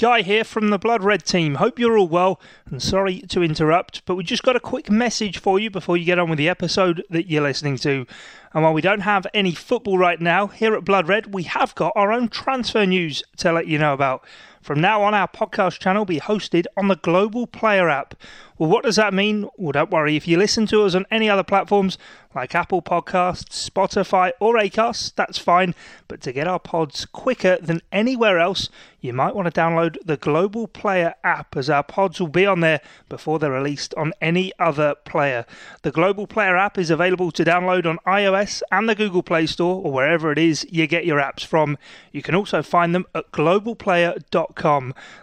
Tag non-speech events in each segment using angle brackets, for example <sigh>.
Guy here from the Blood Red team. Hope you're all well and sorry to interrupt, but we just got a quick message for you before you get on with the episode that you're listening to. And while we don't have any football right now, here at Blood Red, we have got our own transfer news to let you know about. From now on, our podcast channel will be hosted on the Global Player app. Well, what does that mean? Well, don't worry. If you listen to us on any other platforms like Apple Podcasts, Spotify, or Acast, that's fine. But to get our pods quicker than anywhere else, you might want to download the Global Player app as our pods will be on there before they're released on any other player. The Global Player app is available to download on iOS and the Google Play Store or wherever it is you get your apps from. You can also find them at globalplayer.com.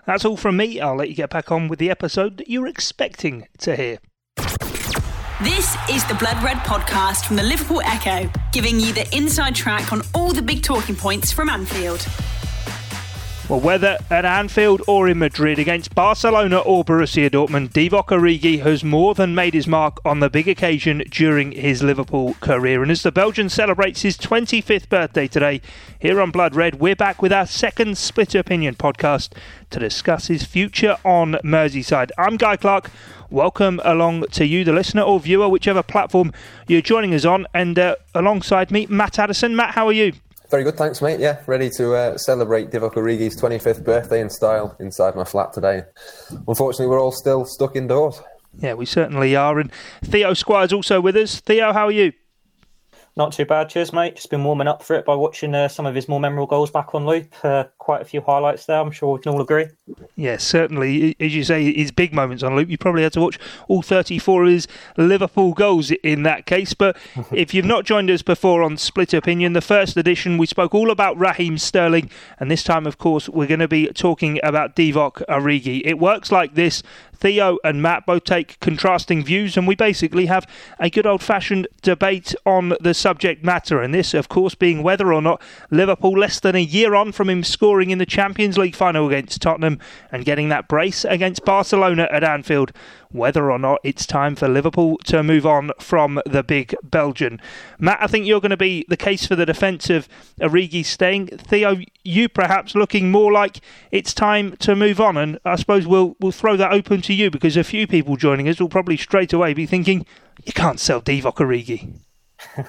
That's all from me. I'll let you get back on with the episode that you're expecting to hear. This is the Blood Red podcast from the Liverpool Echo, giving you the inside track on all the big talking points from Anfield. Well, whether at Anfield or in Madrid against Barcelona or Borussia Dortmund, Divock Origi has more than made his mark on the big occasion during his Liverpool career. And as the Belgian celebrates his 25th birthday today, here on Blood Red, we're back with our second Split Opinion podcast to discuss his future on Merseyside. I'm Guy Clark. Welcome along to you, the listener or viewer, whichever platform you're joining us on. And uh, alongside me, Matt Addison. Matt, how are you? Very good, thanks, mate. Yeah, ready to uh, celebrate Divock Origi's 25th birthday in style inside my flat today. Unfortunately, we're all still stuck indoors. Yeah, we certainly are. And Theo Squire's also with us. Theo, how are you? Not too bad, cheers, mate. Just been warming up for it by watching uh, some of his more memorable goals back on loop. Uh, quite a few highlights there, I'm sure we can all agree. Yeah, certainly. As you say, his big moments on loop. You probably had to watch all 34 of his Liverpool goals in that case. But <laughs> if you've not joined us before on Split Opinion, the first edition, we spoke all about Raheem Sterling. And this time, of course, we're going to be talking about Divock Origi. It works like this. Theo and Matt both take contrasting views, and we basically have a good old fashioned debate on the subject matter. And this, of course, being whether or not Liverpool, less than a year on from him scoring in the Champions League final against Tottenham and getting that brace against Barcelona at Anfield, whether or not it's time for Liverpool to move on from the big Belgian. Matt, I think you're going to be the case for the defence of Origi staying. Theo, you perhaps looking more like it's time to move on. And I suppose we'll we'll throw that open to you because a few people joining us will probably straight away be thinking, you can't sell Divock Origi.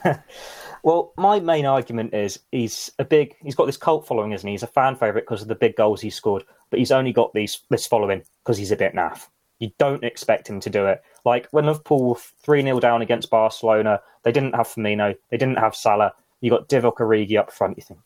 <laughs> well, my main argument is he's a big. He's got this cult following, isn't he? He's a fan favourite because of the big goals he scored, but he's only got these this following because he's a bit naff. You don't expect him to do it. Like when Liverpool 3 0 down against Barcelona, they didn't have Firmino, they didn't have Salah. You got Divock Origi up front. You think,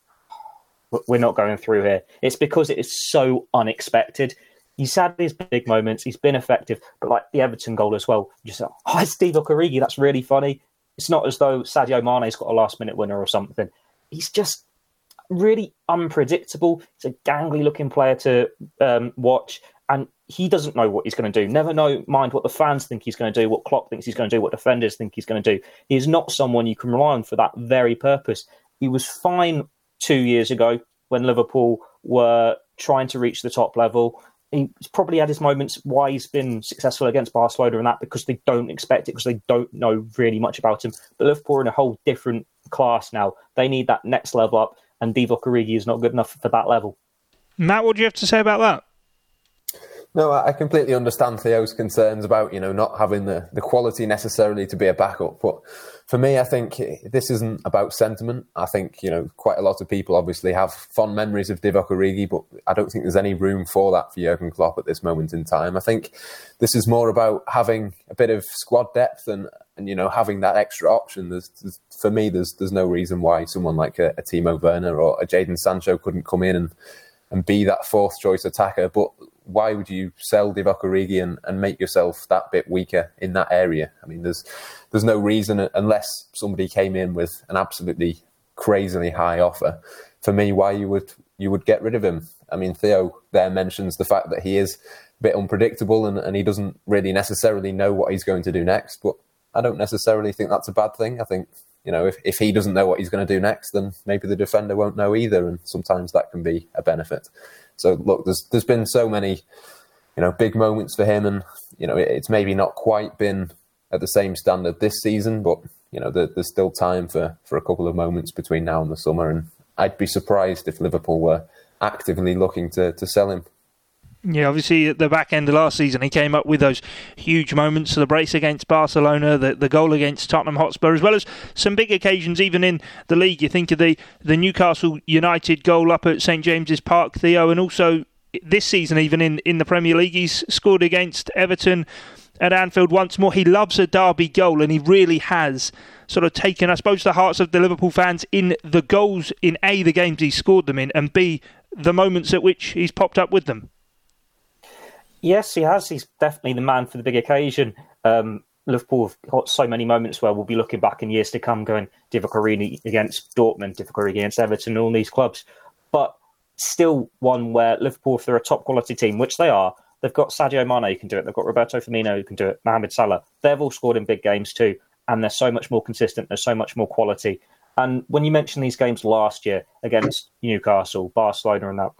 we're not going through here. It's because it is so unexpected. He's had these big moments, he's been effective, but like the Everton goal as well, you like, oh, it's Divock Origi, that's really funny. It's not as though Sadio Mane's got a last minute winner or something. He's just really unpredictable. He's a gangly looking player to um, watch, and he doesn't know what he's going to do. Never know, mind what the fans think he's going to do, what Klopp thinks he's going to do, what defenders think he's going to do. He is not someone you can rely on for that very purpose. He was fine two years ago when Liverpool were trying to reach the top level. He's probably had his moments why he's been successful against Barcelona and that because they don't expect it, because they don't know really much about him. But Liverpool are in a whole different class now. They need that next level up, and Divock Origi is not good enough for that level. Matt, what do you have to say about that? No, I completely understand Theo's concerns about you know not having the, the quality necessarily to be a backup. But for me, I think this isn't about sentiment. I think you know quite a lot of people obviously have fond memories of Divock Origi, but I don't think there's any room for that for Jurgen Klopp at this moment in time. I think this is more about having a bit of squad depth and and you know having that extra option. There's, there's for me, there's there's no reason why someone like a, a Timo Werner or a Jadon Sancho couldn't come in and and be that fourth choice attacker. But why would you sell Divock Origi and, and make yourself that bit weaker in that area? I mean, there's there's no reason unless somebody came in with an absolutely crazily high offer. For me, why you would you would get rid of him? I mean, Theo there mentions the fact that he is a bit unpredictable and, and he doesn't really necessarily know what he's going to do next. But I don't necessarily think that's a bad thing. I think you know, if, if he doesn't know what he's going to do next, then maybe the defender won't know either, and sometimes that can be a benefit. So look, there's there's been so many, you know, big moments for him, and you know, it, it's maybe not quite been at the same standard this season, but you know, there, there's still time for for a couple of moments between now and the summer, and I'd be surprised if Liverpool were actively looking to to sell him. Yeah, obviously at the back end of last season, he came up with those huge moments, the brace against Barcelona, the, the goal against Tottenham Hotspur, as well as some big occasions even in the league. You think of the, the Newcastle United goal up at St James's Park, Theo, and also this season, even in, in the Premier League, he's scored against Everton at Anfield once more. He loves a derby goal, and he really has sort of taken, I suppose, the hearts of the Liverpool fans in the goals in A, the games he scored them in, and B, the moments at which he's popped up with them. Yes, he has. He's definitely the man for the big occasion. Um, Liverpool have got so many moments where we'll be looking back in years to come, going Origi against Dortmund, Origi against Everton, and all these clubs. But still one where Liverpool, if they're a top quality team, which they are, they've got Sadio Mane who can do it, they've got Roberto Firmino who can do it, Mohamed Salah. They've all scored in big games too, and they're so much more consistent. There's so much more quality. And when you mention these games last year against Newcastle, Barcelona, and that,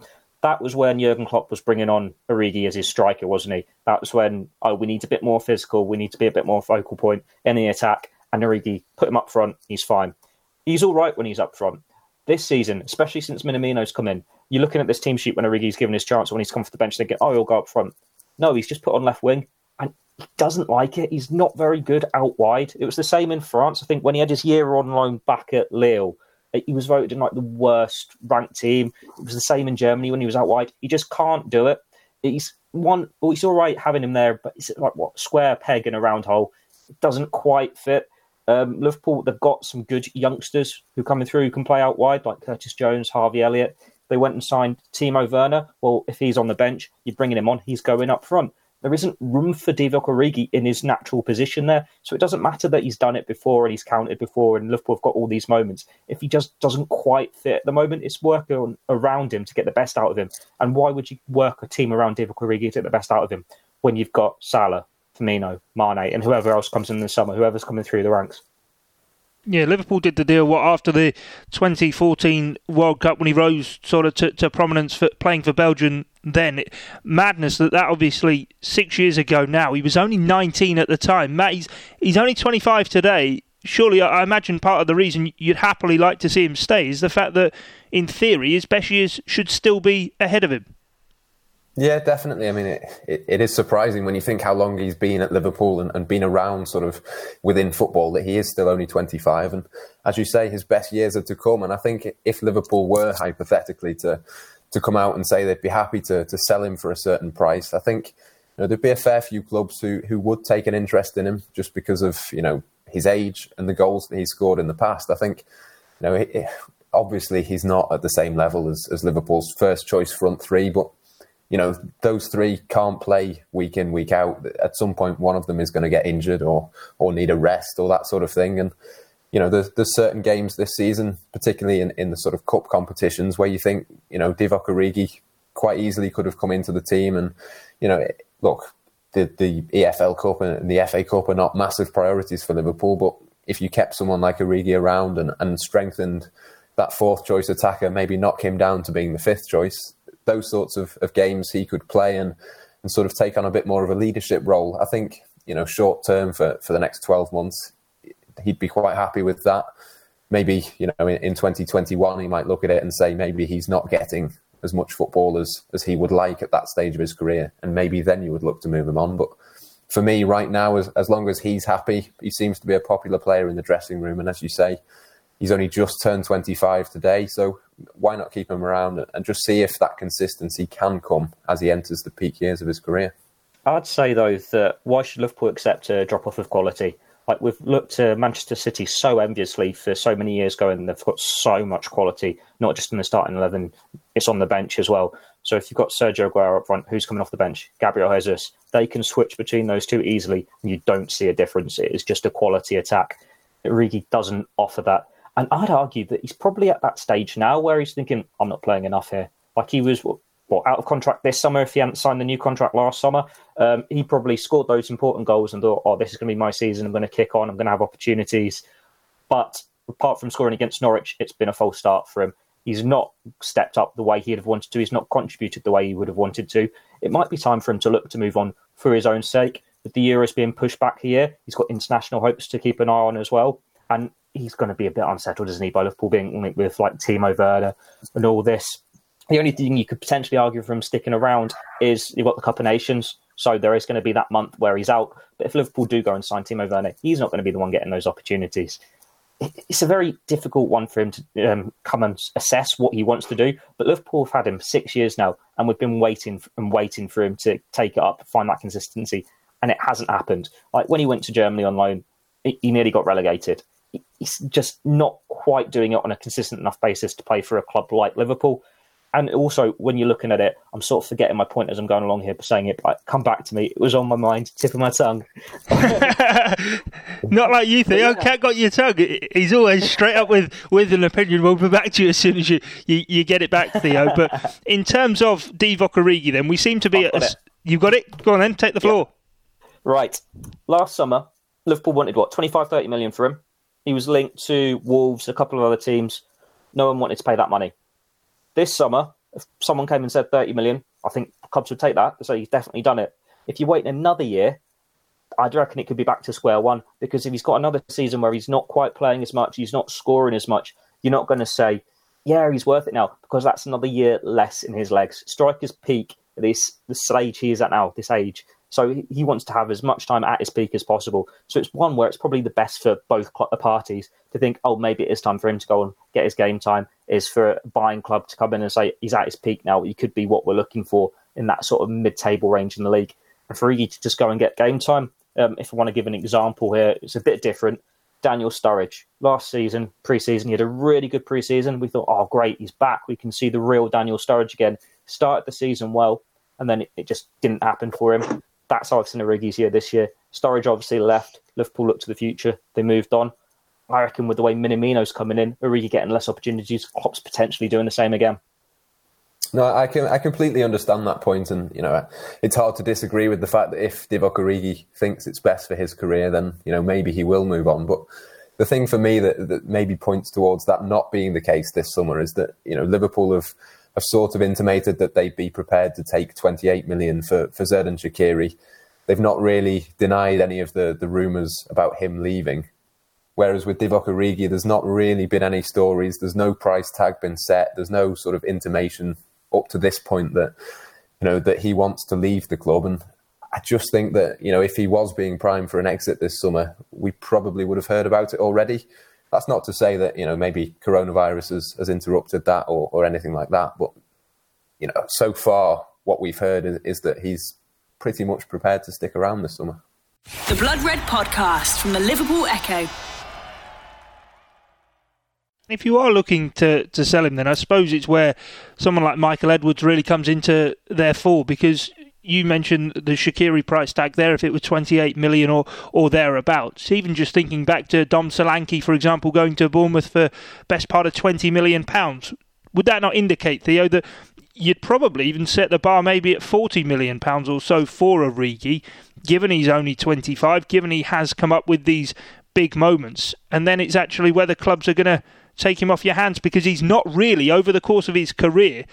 that was when Jurgen Klopp was bringing on Origi as his striker, wasn't he? That was when oh, we need a bit more physical, we need to be a bit more focal point in the attack. And Origi put him up front, he's fine. He's all right when he's up front. This season, especially since Minamino's come in, you're looking at this team sheet when Origi's given his chance when he's come off the bench, thinking, oh, he'll go up front. No, he's just put on left wing, and he doesn't like it. He's not very good out wide. It was the same in France. I think when he had his year on loan back at Lille, he was voted in like the worst ranked team. It was the same in Germany when he was out wide. He just can't do it. He's one. Well, it's all right having him there, but it's like what square peg in a round hole. It doesn't quite fit. Um, Liverpool, they've got some good youngsters who coming through who can play out wide, like Curtis Jones, Harvey Elliott. They went and signed Timo Werner. Well, if he's on the bench, you're bringing him on. He's going up front there isn't room for Divock Origi in his natural position there. So it doesn't matter that he's done it before and he's counted before and Liverpool have got all these moments. If he just doesn't quite fit at the moment, it's working around him to get the best out of him. And why would you work a team around Divock Origi to get the best out of him when you've got Salah, Firmino, Mane, and whoever else comes in the summer, whoever's coming through the ranks? Yeah, Liverpool did the deal. What after the 2014 World Cup when he rose sort of to, to prominence for playing for Belgium. Then madness that that obviously six years ago. Now he was only 19 at the time. Matt, he's he's only 25 today. Surely, I imagine part of the reason you'd happily like to see him stay is the fact that, in theory, his best years should still be ahead of him. Yeah, definitely. I mean, it, it, it is surprising when you think how long he's been at Liverpool and, and been around sort of within football that he is still only 25. And as you say, his best years are to come. And I think if Liverpool were hypothetically to, to come out and say they'd be happy to, to sell him for a certain price, I think you know, there'd be a fair few clubs who, who would take an interest in him just because of, you know, his age and the goals that he scored in the past. I think, you know, it, obviously he's not at the same level as, as Liverpool's first choice front three, but you know, those three can't play week in, week out. At some point, one of them is going to get injured or or need a rest or that sort of thing. And you know, there's, there's certain games this season, particularly in, in the sort of cup competitions, where you think, you know, Divock Origi quite easily could have come into the team. And you know, look, the the EFL Cup and the FA Cup are not massive priorities for Liverpool, but if you kept someone like Origi around and, and strengthened that fourth choice attacker, maybe knock him down to being the fifth choice, those sorts of, of games he could play and, and sort of take on a bit more of a leadership role. I think, you know, short term for, for the next 12 months, he'd be quite happy with that. Maybe, you know, in, in 2021, he might look at it and say maybe he's not getting as much football as, as he would like at that stage of his career. And maybe then you would look to move him on. But for me, right now, as, as long as he's happy, he seems to be a popular player in the dressing room. And as you say, he's only just turned 25 today. So why not keep him around and just see if that consistency can come as he enters the peak years of his career? I'd say though that why should Liverpool accept a drop off of quality? Like we've looked to Manchester City so enviously for so many years going, they've got so much quality, not just in the starting eleven, it's on the bench as well. So if you've got Sergio Aguero up front, who's coming off the bench? Gabriel Jesus. They can switch between those two easily, and you don't see a difference. It is just a quality attack. Origi doesn't offer that. And I'd argue that he's probably at that stage now where he's thinking, I'm not playing enough here. Like he was what, out of contract this summer if he hadn't signed the new contract last summer. Um, he probably scored those important goals and thought, oh, this is going to be my season. I'm going to kick on. I'm going to have opportunities. But apart from scoring against Norwich, it's been a false start for him. He's not stepped up the way he'd have wanted to. He's not contributed the way he would have wanted to. It might be time for him to look to move on for his own sake. With the Euros being pushed back here, he's got international hopes to keep an eye on as well. And he's going to be a bit unsettled, isn't he, by Liverpool being linked with like Timo Werner and all this. The only thing you could potentially argue for him sticking around is you've got the Cup of Nations, so there is going to be that month where he's out. But if Liverpool do go and sign Timo Werner, he's not going to be the one getting those opportunities. It's a very difficult one for him to um, come and assess what he wants to do. But Liverpool have had him six years now, and we've been waiting and waiting for him to take it up, find that consistency, and it hasn't happened. Like when he went to Germany on loan, he nearly got relegated. He's just not quite doing it on a consistent enough basis to play for a club like Liverpool and also when you're looking at it, I'm sort of forgetting my point as I'm going along here, saying it. But come back to me; it was on my mind, tip of my tongue. <laughs> Not like you, Theo. Yeah. Cat got your tongue. He's always straight up with with an opinion. We'll be back to you as soon as you you, you get it back, Theo. <laughs> But in terms of Divock Origi, then we seem to be. At a, you got it. Go on then. Take the floor. Right. Last summer, Liverpool wanted what 25, 30 million for him. He was linked to Wolves, a couple of other teams. No one wanted to pay that money. This summer, if someone came and said 30 million, I think clubs would take that. So he's definitely done it. If you wait another year, I reckon it could be back to square one because if he's got another season where he's not quite playing as much, he's not scoring as much, you're not going to say, yeah, he's worth it now because that's another year less in his legs. Strikers peak this the stage he is at now, this age. So he wants to have as much time at his peak as possible. So it's one where it's probably the best for both parties to think, oh, maybe it is time for him to go and get his game time. Is for a buying club to come in and say he's at his peak now. He could be what we're looking for in that sort of mid-table range in the league. And for Iggy to just go and get game time, um, if I want to give an example here, it's a bit different. Daniel Sturridge last season, pre-season, he had a really good pre-season. We thought, oh great, he's back. We can see the real Daniel Sturridge again. Started the season well, and then it, it just didn't happen for him that's how I've seen Origi's year this year. Sturridge obviously left. Liverpool looked to the future. They moved on. I reckon with the way Minamino's coming in, Origi getting less opportunities, Klopp's potentially doing the same again. No, I can I completely understand that point, and you know it's hard to disagree with the fact that if Divock Origi thinks it's best for his career, then you know maybe he will move on. But the thing for me that, that maybe points towards that not being the case this summer is that you know Liverpool have have sort of intimated that they'd be prepared to take 28 million for, for Xherdan Shaqiri. They've not really denied any of the, the rumours about him leaving. Whereas with Divock Origi, there's not really been any stories. There's no price tag been set. There's no sort of intimation up to this point that you know that he wants to leave the club. And I just think that you know if he was being primed for an exit this summer, we probably would have heard about it already. That's not to say that you know maybe coronavirus has, has interrupted that or, or anything like that, but you know so far what we've heard is, is that he's pretty much prepared to stick around this summer. The Blood Red Podcast from the Liverpool Echo. If you are looking to, to sell him, then I suppose it's where someone like Michael Edwards really comes into their fall because you mentioned the Shaqiri price tag there, if it was 28 million or, or thereabouts. Even just thinking back to Dom Solanke, for example, going to Bournemouth for best part of 20 million pounds. Would that not indicate, Theo, that you'd probably even set the bar maybe at 40 million pounds or so for Origi, given he's only 25, given he has come up with these big moments, and then it's actually whether clubs are going to take him off your hands because he's not really over the course of his career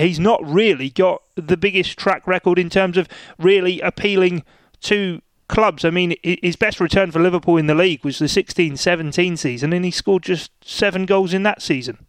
he's not really got the biggest track record in terms of really appealing to clubs. I mean, his best return for Liverpool in the league was the 16 17 season, and he scored just seven goals in that season.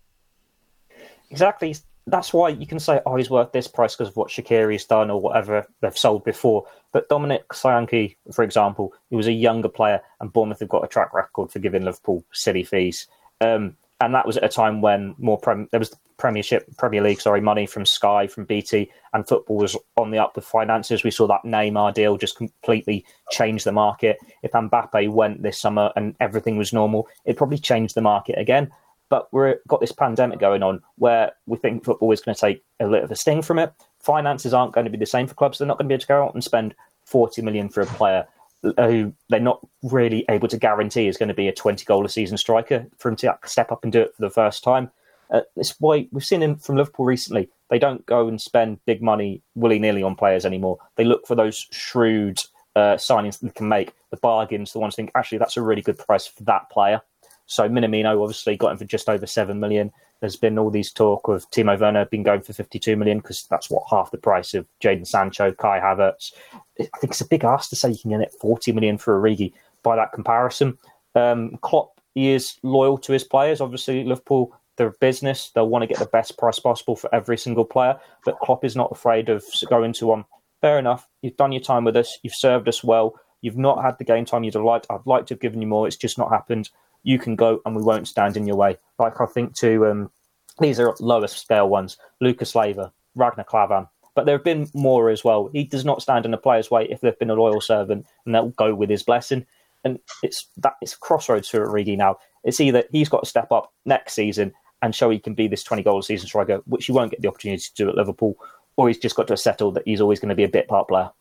Exactly. That's why you can say, oh, he's worth this price because of what Shaqiri's done or whatever they've sold before. But Dominic Solanke, for example, he was a younger player, and Bournemouth have got a track record for giving Liverpool silly fees. Um, and that was at a time when more prem- there was Premiership, Premier League, sorry, money from Sky, from BT, and football was on the up with finances. We saw that Neymar deal just completely change the market. If Mbappe went this summer and everything was normal, it probably changed the market again. But we've got this pandemic going on where we think football is going to take a little of a sting from it. Finances aren't going to be the same for clubs. They're not going to be able to go out and spend 40 million for a player who they're not really able to guarantee is going to be a 20 goal a season striker for him to step up and do it for the first time. Uh, it's why we've seen him from Liverpool recently. They don't go and spend big money willy nilly on players anymore. They look for those shrewd uh, signings that they can make, the bargains, the ones think actually that's a really good price for that player. So Minamino obviously got him for just over seven million. There's been all these talk of Timo Werner being going for 52 million because that's what half the price of Jadon Sancho, Kai Havertz. I think it's a big ask to say you can get 40 million for Origi by that comparison. Um, Klopp is loyal to his players. Obviously, Liverpool They're business. They'll want to get the best price possible for every single player. But Klopp is not afraid of going to one. Fair enough. You've done your time with us. You've served us well. You've not had the game time you'd have liked. I'd like to have given you more. It's just not happened. You can go, and we won't stand in your way. Like I think to um, these are lower scale ones. Lucas Leiva, Ragnar Klavan. But there have been more as well. He does not stand in a player's way if they've been a loyal servant, and they'll go with his blessing. And it's that it's a crossroads for Origi now. It's either he's got to step up next season and show he can be this 20 goal season striker, which he won't get the opportunity to do at Liverpool, or he's just got to settle that he's always going to be a bit part player.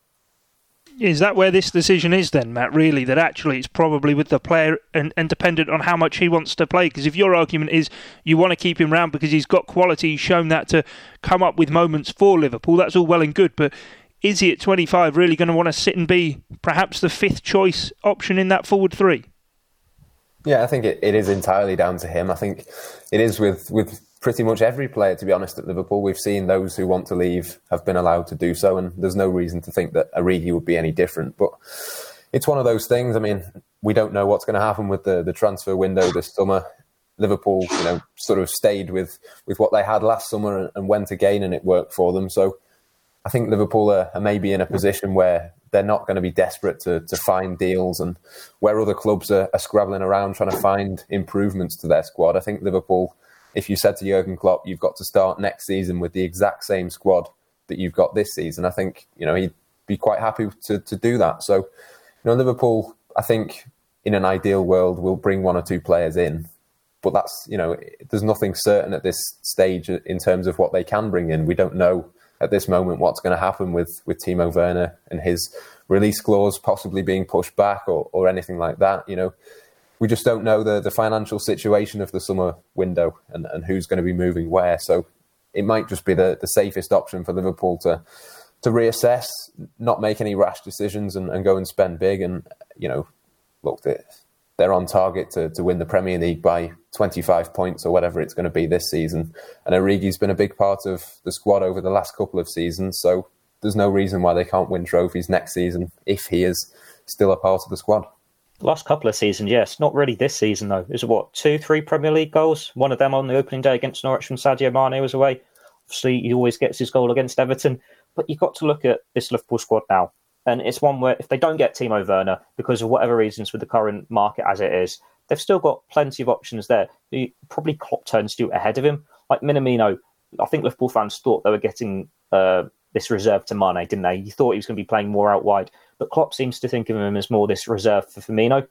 Is that where this decision is then, Matt? Really, that actually it's probably with the player and, and dependent on how much he wants to play. Because if your argument is you want to keep him round because he's got quality, he's shown that to come up with moments for Liverpool, that's all well and good. But is he at 25 really going to want to sit and be perhaps the fifth choice option in that forward three? Yeah, I think it, it is entirely down to him. I think it is with, with pretty much every player, to be honest, at Liverpool. We've seen those who want to leave have been allowed to do so, and there's no reason to think that Origi would be any different. But it's one of those things. I mean, we don't know what's going to happen with the, the transfer window this summer. Liverpool, you know, sort of stayed with, with what they had last summer and, and went again, and it worked for them. So I think Liverpool are, are maybe in a position where they're not going to be desperate to, to find deals and where other clubs are, are scrabbling around trying to find improvements to their squad. I think Liverpool if you said to Jurgen Klopp, you've got to start next season with the exact same squad that you've got this season, I think you know he'd be quite happy to to do that. So, you know, Liverpool, I think in an ideal world will bring one or two players in, but that's you know there's nothing certain at this stage in terms of what they can bring in. We don't know at this moment what's going to happen with with Timo Werner and his release clause possibly being pushed back or or anything like that. You know we just don't know the, the financial situation of the summer window and, and who's going to be moving where. So it might just be the, the safest option for Liverpool to to reassess, not make any rash decisions, and, and go and spend big. And you know, look, they're on target to, to win the Premier League by 25 points or whatever it's going to be this season. And Origi's been a big part of the squad over the last couple of seasons, so there's no reason why they can't win trophies next season if he is still a part of the squad. Last couple of seasons, yes. Not really this season, though. Is what, two, three Premier League goals? One of them on the opening day against Norwich when Sadio Mane was away. Obviously, he always gets his goal against Everton. But you've got to look at this Liverpool squad now. And it's one where if they don't get Timo Werner, because of whatever reasons with the current market as it is, they've still got plenty of options there. He probably Klopp turns to ahead of him. Like Minamino, I think Liverpool fans thought they were getting uh, this reserve to Mane, didn't they? You thought he was going to be playing more out wide. But Klopp seems to think of him as more this reserve for Firmino.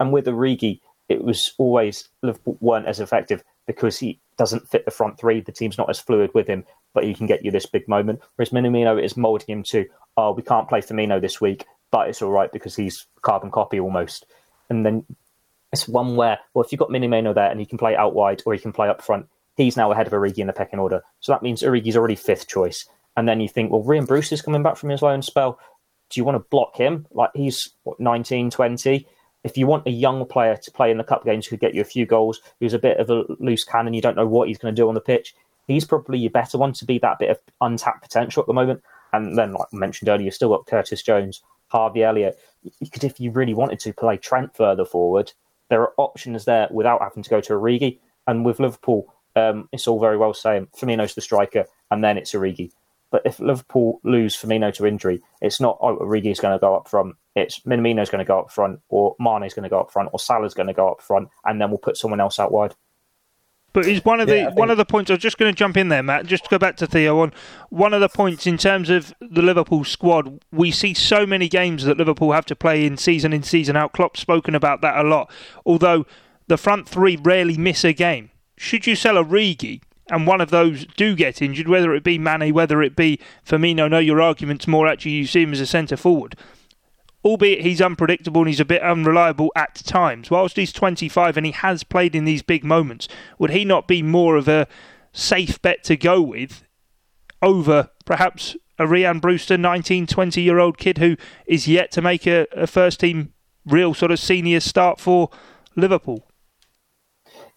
And with Origi, it was always Liverpool weren't as effective because he doesn't fit the front three. The team's not as fluid with him, but he can get you this big moment. Whereas Minamino is moulding him to, oh, we can't play Firmino this week, but it's all right because he's carbon copy almost. And then it's one where, well, if you've got Minamino there and he can play out wide or he can play up front, he's now ahead of Origi in the pecking order. So that means Origi's already fifth choice. And then you think, well, Ryan Brewster is coming back from his loan spell do you want to block him? Like he's what, 19, 20. If you want a young player to play in the cup games who could get you a few goals, who's a bit of a loose cannon, you don't know what he's going to do on the pitch, he's probably your better one to be that bit of untapped potential at the moment. And then, like I mentioned earlier, you've still got Curtis Jones, Harvey Elliott. You could, if you really wanted to, play Trent further forward. There are options there without having to go to Origi. And with Liverpool, um, it's all very well saying Firmino's the striker, and then it's Origi. But if Liverpool lose Firmino to injury, it's not oh is going to go up front. It's Minamino's going to go up front, or Mane's going to go up front, or Salah's going to go up front, and then we'll put someone else out wide. But is one of the think... one of the points I was just going to jump in there, Matt. Just to go back to Theo on one of the points in terms of the Liverpool squad. We see so many games that Liverpool have to play in season in season out. Klopp's spoken about that a lot. Although the front three rarely miss a game. Should you sell Origi and one of those do get injured, whether it be Mane, whether it be Firmino, no, your argument's more actually you see him as a centre forward. Albeit he's unpredictable and he's a bit unreliable at times. Whilst he's 25 and he has played in these big moments, would he not be more of a safe bet to go with over perhaps a Ryan Brewster, 19, 20 year old kid who is yet to make a, a first team real sort of senior start for Liverpool?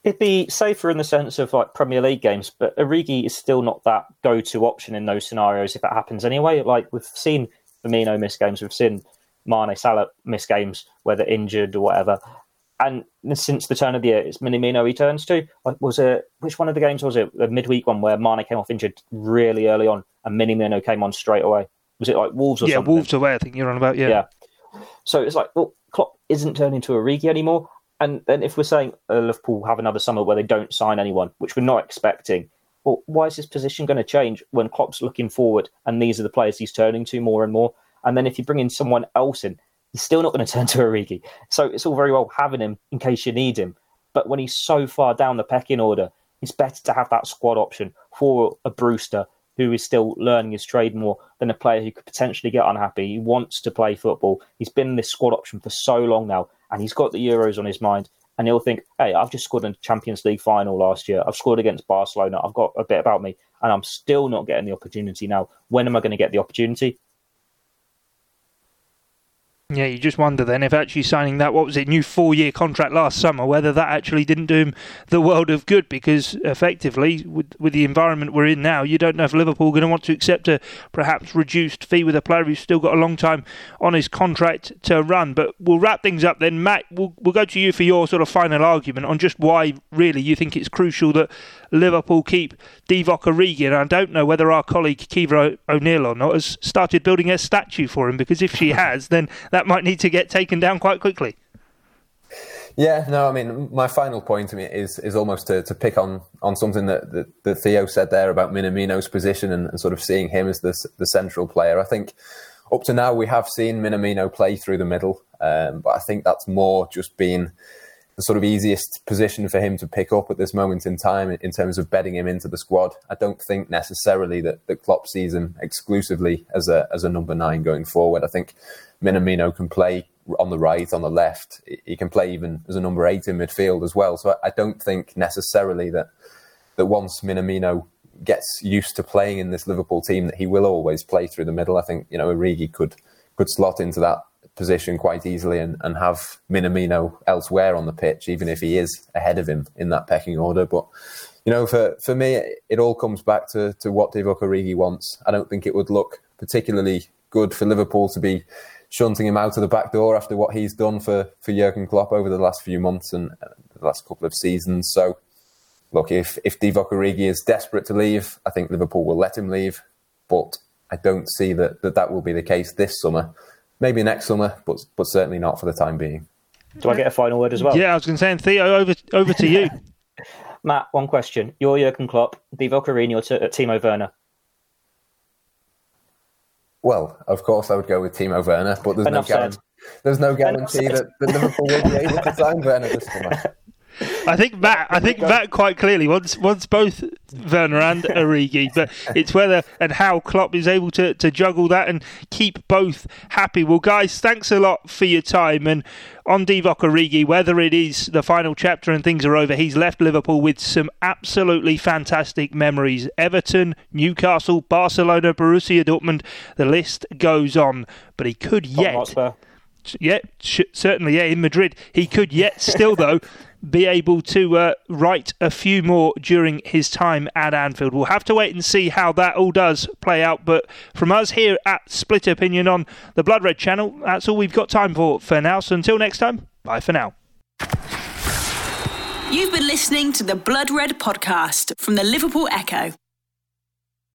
It'd be safer in the sense of like Premier League games, but Origi is still not that go-to option in those scenarios if it happens anyway. Like we've seen Firmino miss games, we've seen Mane, Salah miss games, whether injured or whatever. And since the turn of the year, it's Minamino he turns to. Was it which one of the games was it? The midweek one where Mane came off injured really early on, and Minamino came on straight away. Was it like Wolves or yeah, something? Wolves away. I think you're on about. Yeah. Yeah. So it's like, well, Klopp isn't turning into Origi anymore. And then if we're saying uh, Liverpool have another summer where they don't sign anyone, which we're not expecting, well, why is his position going to change when Klopp's looking forward and these are the players he's turning to more and more? And then if you bring in someone else in, he's still not going <laughs> to turn to Origi. So it's all very well having him in case you need him. But when he's so far down the pecking order, it's better to have that squad option for a Brewster who is still learning his trade more than a player who could potentially get unhappy. He wants to play football. He's been in this squad option for so long now, and he's got the Euros on his mind. And he'll think, hey, I've just scored in the Champions League final last year. I've scored against Barcelona. I've got a bit about me, and I'm still not getting the opportunity now. When am I going to get the opportunity? Yeah, you just wonder then if actually signing that, what was it, new four year contract last summer, whether that actually didn't do him the world of good because effectively, with, with the environment we're in now, you don't know if Liverpool are going to want to accept a perhaps reduced fee with a player who's still got a long time on his contract to run. But we'll wrap things up then. Matt, we'll, we'll go to you for your sort of final argument on just why really you think it's crucial that Liverpool keep Divock Origi. And I don't know whether our colleague Kiva O'Neill or not has started building a statue for him because if she <laughs> has, then that might need to get taken down quite quickly. Yeah, no, I mean, my final point to me is is almost to, to pick on on something that, that, that Theo said there about Minamino's position and, and, sort of seeing him as the, the central player. I think up to now we have seen Minamino play through the middle, um, but I think that's more just been the sort of easiest position for him to pick up at this moment in time in terms of bedding him into the squad. I don't think necessarily that, that Klopp sees him exclusively as a as a number nine going forward. I think Minamino can play on the right, on the left. He can play even as a number eight in midfield as well. So I don't think necessarily that that once Minamino gets used to playing in this Liverpool team that he will always play through the middle. I think you know Origi could could slot into that position quite easily and, and have Minamino elsewhere on the pitch, even if he is ahead of him in that pecking order. But you know, for for me, it all comes back to to what Divock Origi wants. I don't think it would look particularly good for Liverpool to be shunting him out of the back door after what he's done for for Jurgen Klopp over the last few months and uh, the last couple of seasons. So, look, if if Divock Origi is desperate to leave, I think Liverpool will let him leave. But I don't see that that, that will be the case this summer maybe next summer, but but certainly not for the time being. Do I get a final word as well? Yeah, I was going to say, Theo, over over to you. <laughs> Matt, one question: You're Jurgen Klopp, Divock Origi, or t- uh, Timo Werner? Well, of course, I would go with Timo Werner, but there's Enough no guarantee. There's no guarantee that, that Liverpool will be able to sign Werner this summer. <laughs> I think Matt. I think Matt quite clearly wants wants both Werner and Origi, but it's whether and how Klopp is able to, to juggle that and keep both happy. Well, guys, thanks a lot for your time and on Divock Origi. Whether it is the final chapter and things are over, he's left Liverpool with some absolutely fantastic memories. Everton, Newcastle, Barcelona, Borussia Dortmund. The list goes on, but he could yet. Yeah, certainly. Yeah, in Madrid, he could yet still though <laughs> be able to uh, write a few more during his time at Anfield. We'll have to wait and see how that all does play out. But from us here at Split Opinion on the Blood Red channel, that's all we've got time for for now. So until next time, bye for now. You've been listening to the Blood Red podcast from the Liverpool Echo.